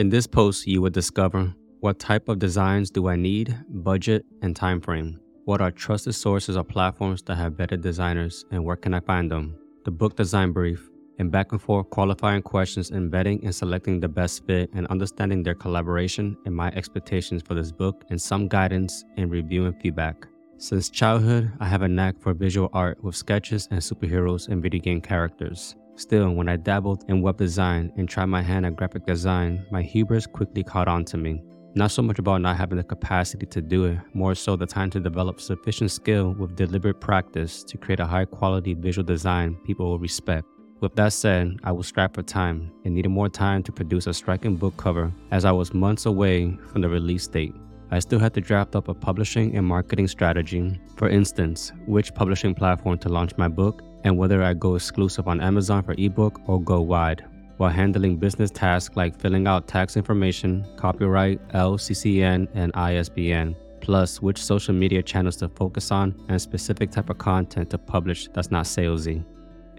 In this post, you will discover what type of designs do I need, budget, and time frame. What are trusted sources or platforms that have better designers and where can I find them? The book design brief, and back and forth qualifying questions and vetting and selecting the best fit and understanding their collaboration and my expectations for this book and some guidance in review and feedback. Since childhood, I have a knack for visual art with sketches and superheroes and video game characters. Still, when I dabbled in web design and tried my hand at graphic design, my hubris quickly caught on to me. Not so much about not having the capacity to do it, more so the time to develop sufficient skill with deliberate practice to create a high quality visual design people will respect. With that said, I was strapped for time and needed more time to produce a striking book cover as I was months away from the release date. I still had to draft up a publishing and marketing strategy. For instance, which publishing platform to launch my book and whether I go exclusive on Amazon for ebook or go wide, while handling business tasks like filling out tax information, copyright, LCCN, and ISBN, plus which social media channels to focus on and specific type of content to publish that's not salesy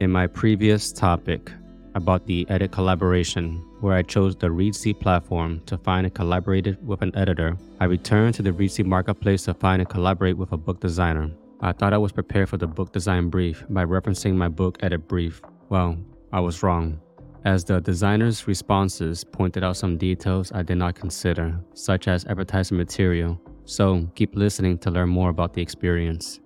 in my previous topic about the edit collaboration, where I chose the Reedsy platform to find and collaborated with an editor, I returned to the Reedsy marketplace to find and collaborate with a book designer. I thought I was prepared for the book design brief by referencing my book edit brief. Well, I was wrong, as the designer's responses pointed out some details I did not consider, such as advertising material. So keep listening to learn more about the experience.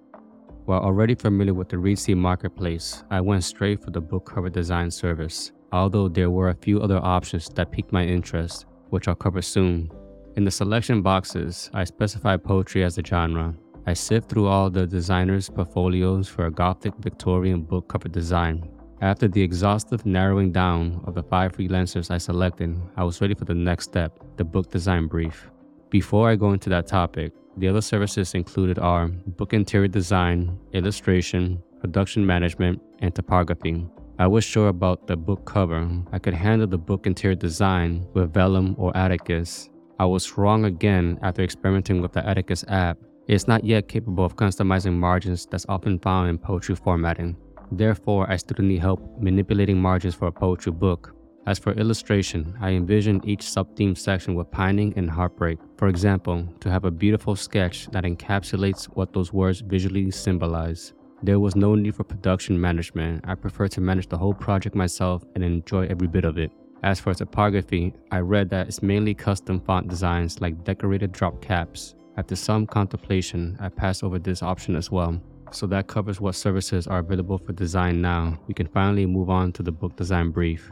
While already familiar with the Reedsy marketplace, I went straight for the book cover design service, although there were a few other options that piqued my interest, which I'll cover soon. In the selection boxes, I specified poetry as the genre. I sift through all the designers' portfolios for a Gothic Victorian book cover design. After the exhaustive narrowing down of the five freelancers I selected, I was ready for the next step the book design brief. Before I go into that topic, the other services included are book interior design, illustration, production management, and typography. I was sure about the book cover. I could handle the book interior design with Vellum or Atticus. I was wrong again after experimenting with the Atticus app. It's not yet capable of customizing margins that's often found in poetry formatting. Therefore, I still need help manipulating margins for a poetry book. As for illustration, I envision each sub-theme section with pining and heartbreak. For example, to have a beautiful sketch that encapsulates what those words visually symbolize. There was no need for production management. I prefer to manage the whole project myself and enjoy every bit of it. As for typography, I read that it's mainly custom font designs like decorated drop caps. After some contemplation, I passed over this option as well. So that covers what services are available for design now. We can finally move on to the book design brief.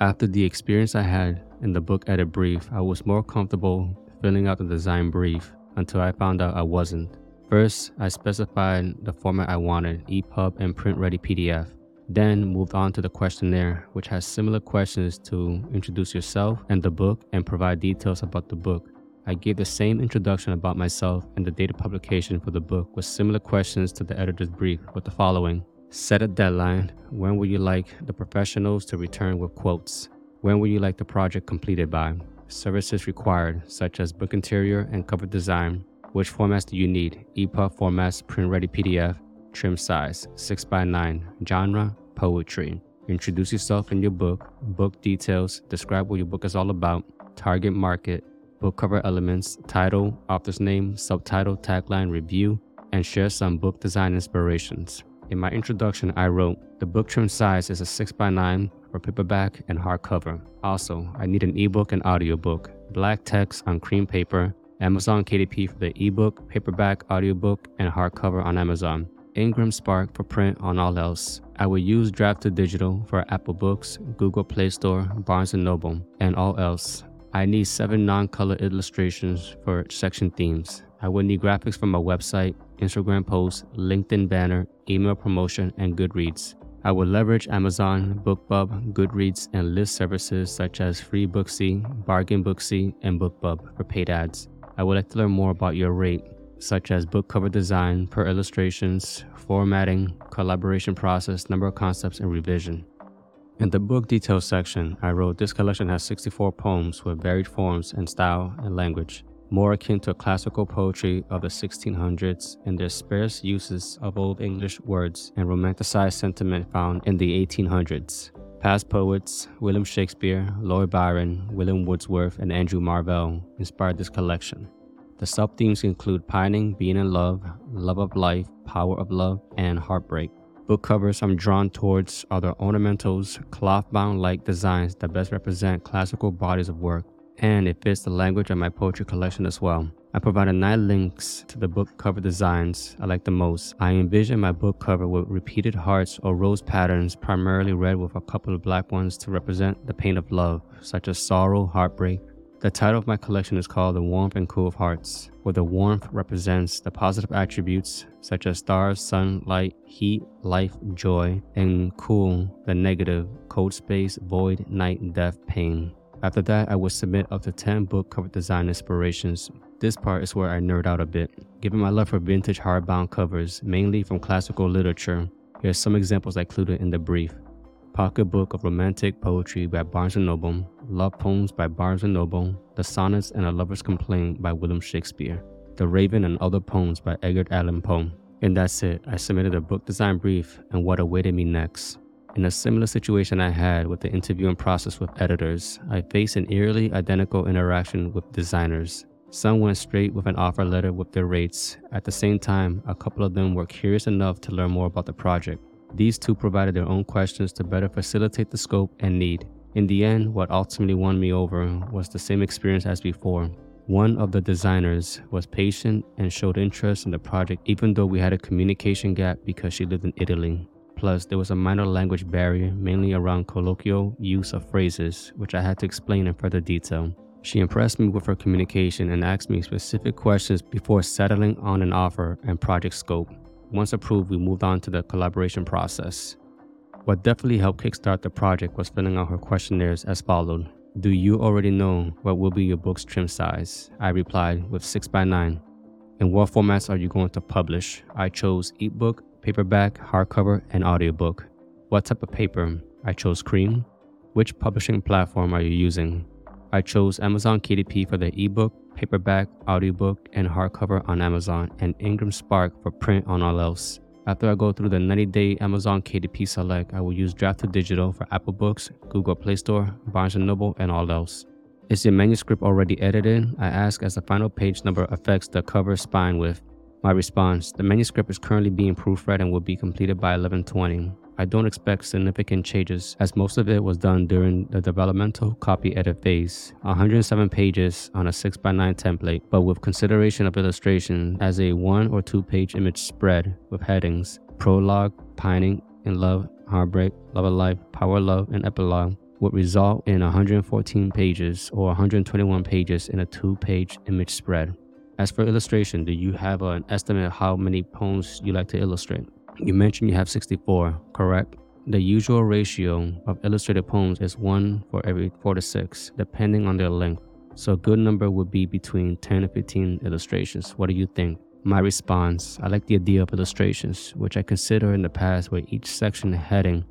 After the experience I had in the book edit brief, I was more comfortable filling out the design brief until I found out I wasn't. First, I specified the format I wanted, EPUB and print ready PDF. Then moved on to the questionnaire, which has similar questions to introduce yourself and the book and provide details about the book. I gave the same introduction about myself and the date of publication for the book with similar questions to the editor's brief with the following. Set a deadline. When would you like the professionals to return with quotes? When would you like the project completed by? Services required, such as book interior and cover design. Which formats do you need? EPUB formats, print ready PDF, trim size, 6x9, genre, poetry. Introduce yourself in your book, book details, describe what your book is all about, target market, book cover elements, title, author's name, subtitle, tagline, review, and share some book design inspirations. In my introduction, I wrote, the book trim size is a 6x9 for paperback and hardcover. Also, I need an ebook and audiobook, black text on cream paper, Amazon KDP for the ebook, paperback, audiobook, and hardcover on Amazon. Ingram Spark for print on all else. I will use Draft to Digital for Apple Books, Google Play Store, Barnes & Noble, and all else. I need seven non-color illustrations for section themes. I will need graphics from my website, Instagram posts, LinkedIn banner, email promotion, and Goodreads. I will leverage Amazon, BookBub, Goodreads, and list services such as Free Booksy, Bargain Booksy, and BookBub for paid ads. I would like to learn more about your rate, such as book cover design, per illustrations, formatting, collaboration process, number of concepts, and revision. In the book details section, I wrote this collection has 64 poems with varied forms and style and language more akin to classical poetry of the 1600s in their sparse uses of Old English words and romanticized sentiment found in the 1800s. Past poets William Shakespeare, Lord Byron, William Wordsworth, and Andrew Marvell inspired this collection. The sub themes include pining, being in love, love of life, power of love, and heartbreak. Book covers I'm drawn towards are the ornamentals, cloth bound like designs that best represent classical bodies of work, and it fits the language of my poetry collection as well. I provided nine links to the book cover designs I like the most. I envision my book cover with repeated hearts or rose patterns, primarily red with a couple of black ones to represent the pain of love, such as sorrow, heartbreak. The title of my collection is called The Warmth and Cool of Hearts, where the warmth represents the positive attributes such as stars, sun, light, heat, life, joy, and cool, the negative, cold space, void, night, death, pain. After that, I would submit up to 10 book cover design inspirations. This part is where I nerd out a bit. Given my love for vintage hardbound covers, mainly from classical literature, here are some examples I included in the brief. Pocket Book of Romantic Poetry by Barnes & Noble, Love Poems by Barnes & Noble, The Sonnets and a Lover's Complaint by William Shakespeare, The Raven and Other Poems by Edgar Allan Poe. And that's it, I submitted a book design brief and what awaited me next. In a similar situation I had with the interviewing process with editors, I faced an eerily identical interaction with designers. Some went straight with an offer letter with their rates. At the same time, a couple of them were curious enough to learn more about the project. These two provided their own questions to better facilitate the scope and need. In the end, what ultimately won me over was the same experience as before. One of the designers was patient and showed interest in the project even though we had a communication gap because she lived in Italy. Plus, there was a minor language barrier, mainly around colloquial use of phrases, which I had to explain in further detail. She impressed me with her communication and asked me specific questions before settling on an offer and project scope. Once approved, we moved on to the collaboration process. What definitely helped kickstart the project was filling out her questionnaires as followed. Do you already know what will be your book's trim size? I replied with 6x9. In what formats are you going to publish? I chose ebook, paperback, hardcover, and audiobook. What type of paper? I chose cream. Which publishing platform are you using? I chose Amazon KDP for the ebook, paperback, audiobook, and hardcover on Amazon, and Ingram Spark for print on all else. After I go through the 90 day Amazon KDP Select, I will use Draft to Digital for Apple Books, Google Play Store, Barnes & Noble, and all else. Is your manuscript already edited? I ask as the final page number affects the cover spine width. My response, the manuscript is currently being proofread and will be completed by 1120. I don't expect significant changes as most of it was done during the developmental copy edit phase. 107 pages on a 6x9 template, but with consideration of illustration as a one or two page image spread with headings, prologue, pining, in love, heartbreak, love of life, power love, and epilogue would result in 114 pages or 121 pages in a two page image spread. As for illustration, do you have an estimate of how many poems you like to illustrate? You mentioned you have 64, correct? The usual ratio of illustrated poems is 1 for every 4 to 6, depending on their length. So a good number would be between 10 and 15 illustrations. What do you think? My response I like the idea of illustrations, which I consider in the past where each section heading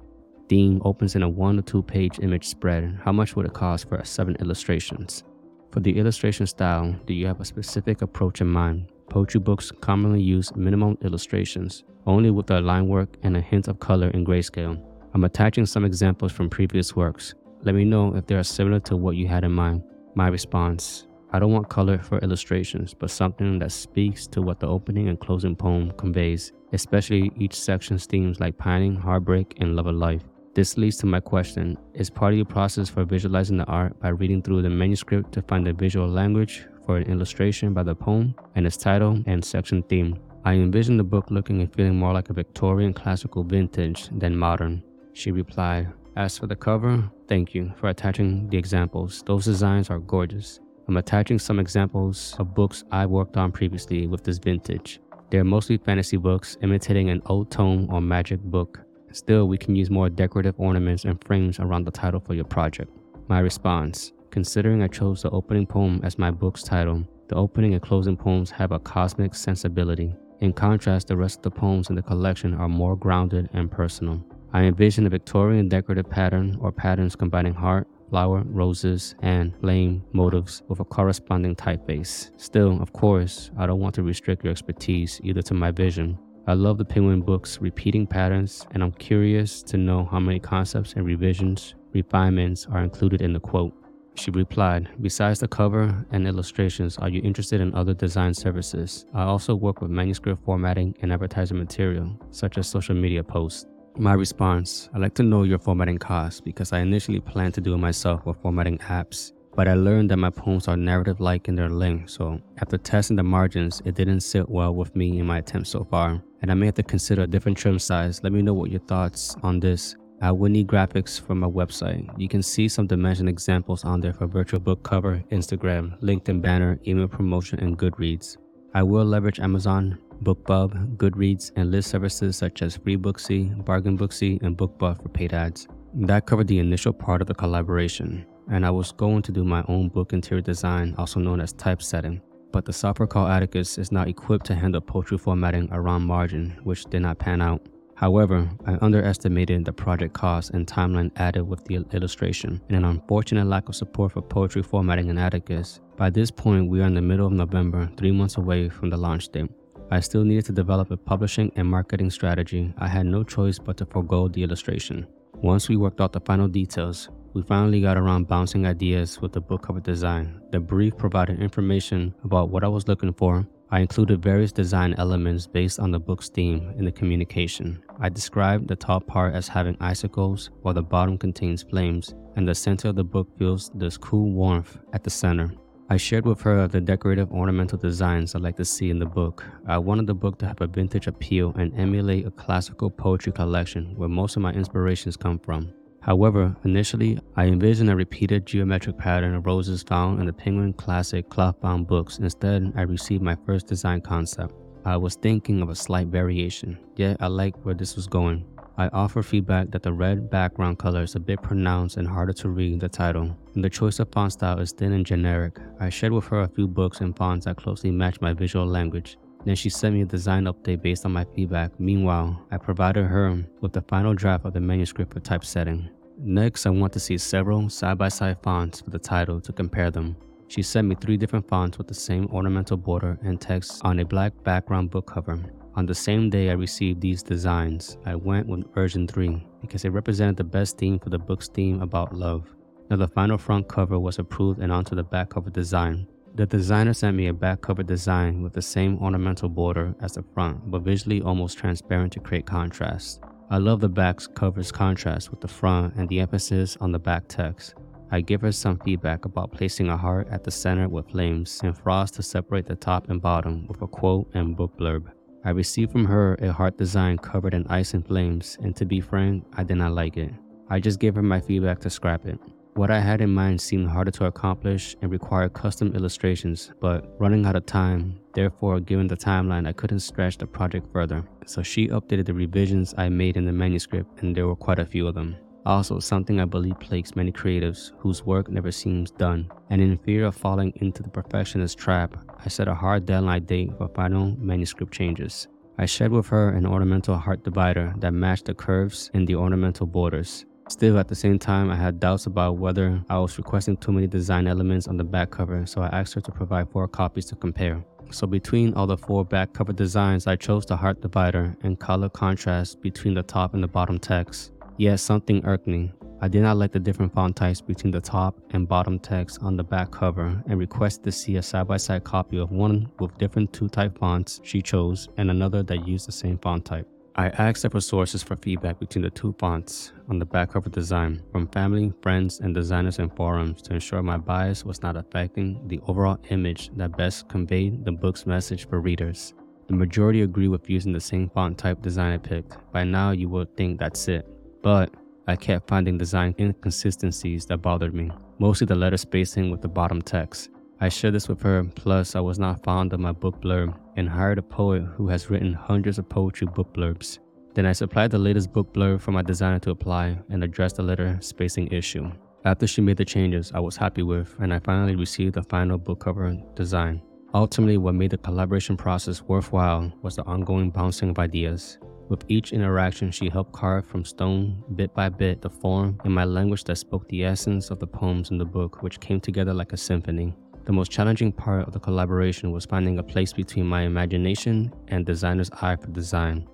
theme opens in a one or two page image spread. How much would it cost for seven illustrations? For the illustration style, do you have a specific approach in mind? Poetry books commonly use minimal illustrations, only with the line work and a hint of color in grayscale. I'm attaching some examples from previous works. Let me know if they are similar to what you had in mind. My response I don't want color for illustrations, but something that speaks to what the opening and closing poem conveys, especially each section's themes like pining, heartbreak, and love of life. This leads to my question Is part of your process for visualizing the art by reading through the manuscript to find the visual language for an illustration by the poem and its title and section theme? I envision the book looking and feeling more like a Victorian classical vintage than modern. She replied, As for the cover, thank you for attaching the examples. Those designs are gorgeous. I'm attaching some examples of books I worked on previously with this vintage. They're mostly fantasy books imitating an old tome or magic book. Still, we can use more decorative ornaments and frames around the title for your project. My response Considering I chose the opening poem as my book's title, the opening and closing poems have a cosmic sensibility. In contrast, the rest of the poems in the collection are more grounded and personal. I envision a Victorian decorative pattern or patterns combining heart, flower, roses, and flame motifs with a corresponding typeface. Still, of course, I don't want to restrict your expertise either to my vision. I love the Penguin book's repeating patterns, and I'm curious to know how many concepts and revisions, refinements are included in the quote. She replied, Besides the cover and illustrations, are you interested in other design services? I also work with manuscript formatting and advertising material, such as social media posts. My response I'd like to know your formatting costs because I initially planned to do it myself with formatting apps, but I learned that my poems are narrative like in their length, so after testing the margins, it didn't sit well with me in my attempt so far, and I may have to consider a different trim size. Let me know what your thoughts on this I will need graphics from my website. You can see some dimension examples on there for virtual book cover, Instagram, LinkedIn banner, email promotion, and Goodreads. I will leverage Amazon, BookBub, Goodreads, and list services such as FreeBooksy, Bargain Booksy, and BookBub for paid ads. That covered the initial part of the collaboration, and I was going to do my own book interior design, also known as typesetting. But the software called Atticus is not equipped to handle poetry formatting around margin, which did not pan out. However, I underestimated the project cost and timeline added with the illustration, and an unfortunate lack of support for poetry formatting in Atticus. By this point, we are in the middle of November, three months away from the launch date. I still needed to develop a publishing and marketing strategy. I had no choice but to forego the illustration. Once we worked out the final details, we finally got around bouncing ideas with the book cover design. The brief provided information about what I was looking for, I included various design elements based on the book's theme in the communication. I described the top part as having icicles, while the bottom contains flames, and the center of the book feels this cool warmth at the center. I shared with her the decorative ornamental designs I'd like to see in the book. I wanted the book to have a vintage appeal and emulate a classical poetry collection where most of my inspirations come from. However, initially, I envisioned a repeated geometric pattern of roses found in the Penguin Classic cloth-bound books. Instead, I received my first design concept. I was thinking of a slight variation, yet I liked where this was going. I offer feedback that the red background color is a bit pronounced and harder to read the title, and the choice of font style is thin and generic. I shared with her a few books and fonts that closely match my visual language. Then she sent me a design update based on my feedback. Meanwhile, I provided her with the final draft of the manuscript for typesetting. Next, I want to see several side-by-side fonts for the title to compare them. She sent me three different fonts with the same ornamental border and text on a black background book cover. On the same day I received these designs, I went with version 3 because it represented the best theme for the book's theme about love. Now the final front cover was approved and onto the back cover design. The designer sent me a back cover design with the same ornamental border as the front, but visually almost transparent to create contrast. I love the back's cover's contrast with the front and the emphasis on the back text. I give her some feedback about placing a heart at the center with flames and frost to separate the top and bottom with a quote and book blurb. I received from her a heart design covered in ice and flames, and to be frank, I did not like it. I just gave her my feedback to scrap it. What I had in mind seemed harder to accomplish and required custom illustrations, but running out of time, therefore, given the timeline, I couldn't stretch the project further. So she updated the revisions I made in the manuscript, and there were quite a few of them. Also, something I believe plagues many creatives whose work never seems done, and in fear of falling into the perfectionist trap, I set a hard deadline date for final manuscript changes. I shared with her an ornamental heart divider that matched the curves in the ornamental borders. Still, at the same time, I had doubts about whether I was requesting too many design elements on the back cover, so I asked her to provide four copies to compare. So between all the four back cover designs, I chose the heart divider and color contrast between the top and the bottom text. Yet something irked me. I did not like the different font types between the top and bottom text on the back cover and requested to see a side-by-side -side copy of one with different two-type fonts she chose and another that used the same font type. I asked several sources for feedback between the two fonts on the back cover design from family, friends, and designers and forums to ensure my bias was not affecting the overall image that best conveyed the book's message for readers. The majority agree with using the same font type design I picked. By now, you would think that's it. But I kept finding design inconsistencies that bothered me, mostly the letter spacing with the bottom text. I shared this with her, plus I was not fond of my book blurb and hired a poet who has written hundreds of poetry book blurbs. Then I supplied the latest book blurb for my designer to apply and addressed the letter spacing issue. After she made the changes I was happy with and I finally received the final book cover design. Ultimately, what made the collaboration process worthwhile was the ongoing bouncing of ideas. With each interaction, she helped carve from stone, bit by bit, the form and my language that spoke the essence of the poems in the book, which came together like a symphony. The most challenging part of the collaboration was finding a place between my imagination and designer's eye for design.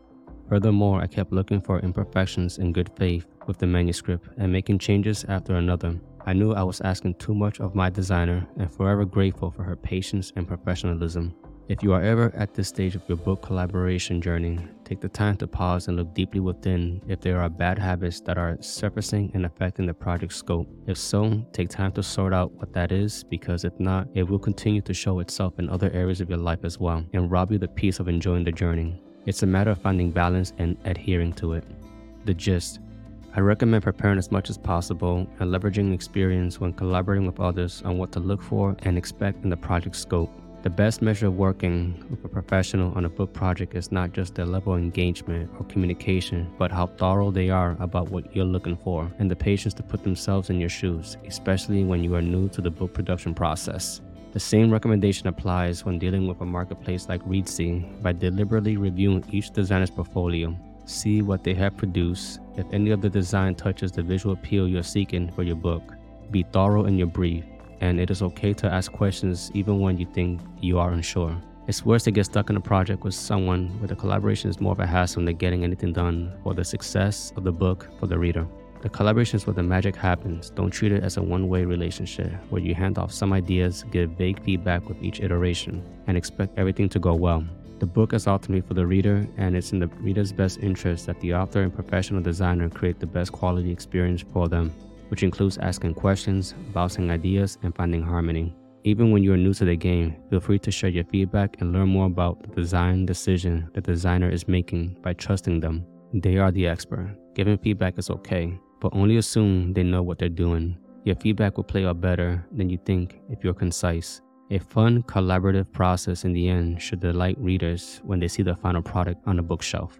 Furthermore, I kept looking for imperfections in good faith with the manuscript and making changes after another. I knew I was asking too much of my designer and forever grateful for her patience and professionalism. If you are ever at this stage of your book collaboration journey, take the time to pause and look deeply within if there are bad habits that are surfacing and affecting the project scope. If so, take time to sort out what that is because if not, it will continue to show itself in other areas of your life as well and rob you the peace of enjoying the journey. It's a matter of finding balance and adhering to it. The gist I recommend preparing as much as possible and leveraging experience when collaborating with others on what to look for and expect in the project scope. The best measure of working with a professional on a book project is not just their level of engagement or communication, but how thorough they are about what you're looking for and the patience to put themselves in your shoes, especially when you are new to the book production process. The same recommendation applies when dealing with a marketplace like Reedsy by deliberately reviewing each designer's portfolio. See what they have produced, if any of the design touches the visual appeal you're seeking for your book. Be thorough in your brief and it is okay to ask questions even when you think you are unsure. It's worse to get stuck in a project with someone where the collaboration is more of a hassle than getting anything done for the success of the book for the reader. The collaboration is where the magic happens. Don't treat it as a one way relationship where you hand off some ideas, give vague feedback with each iteration, and expect everything to go well. The book is ultimately for the reader, and it's in the reader's best interest that the author and professional designer create the best quality experience for them which includes asking questions, bouncing ideas, and finding harmony. Even when you are new to the game, feel free to share your feedback and learn more about the design decision the designer is making by trusting them. They are the expert. Giving feedback is okay, but only assume they know what they're doing. Your feedback will play out better than you think if you're concise. A fun, collaborative process in the end should delight readers when they see the final product on the bookshelf.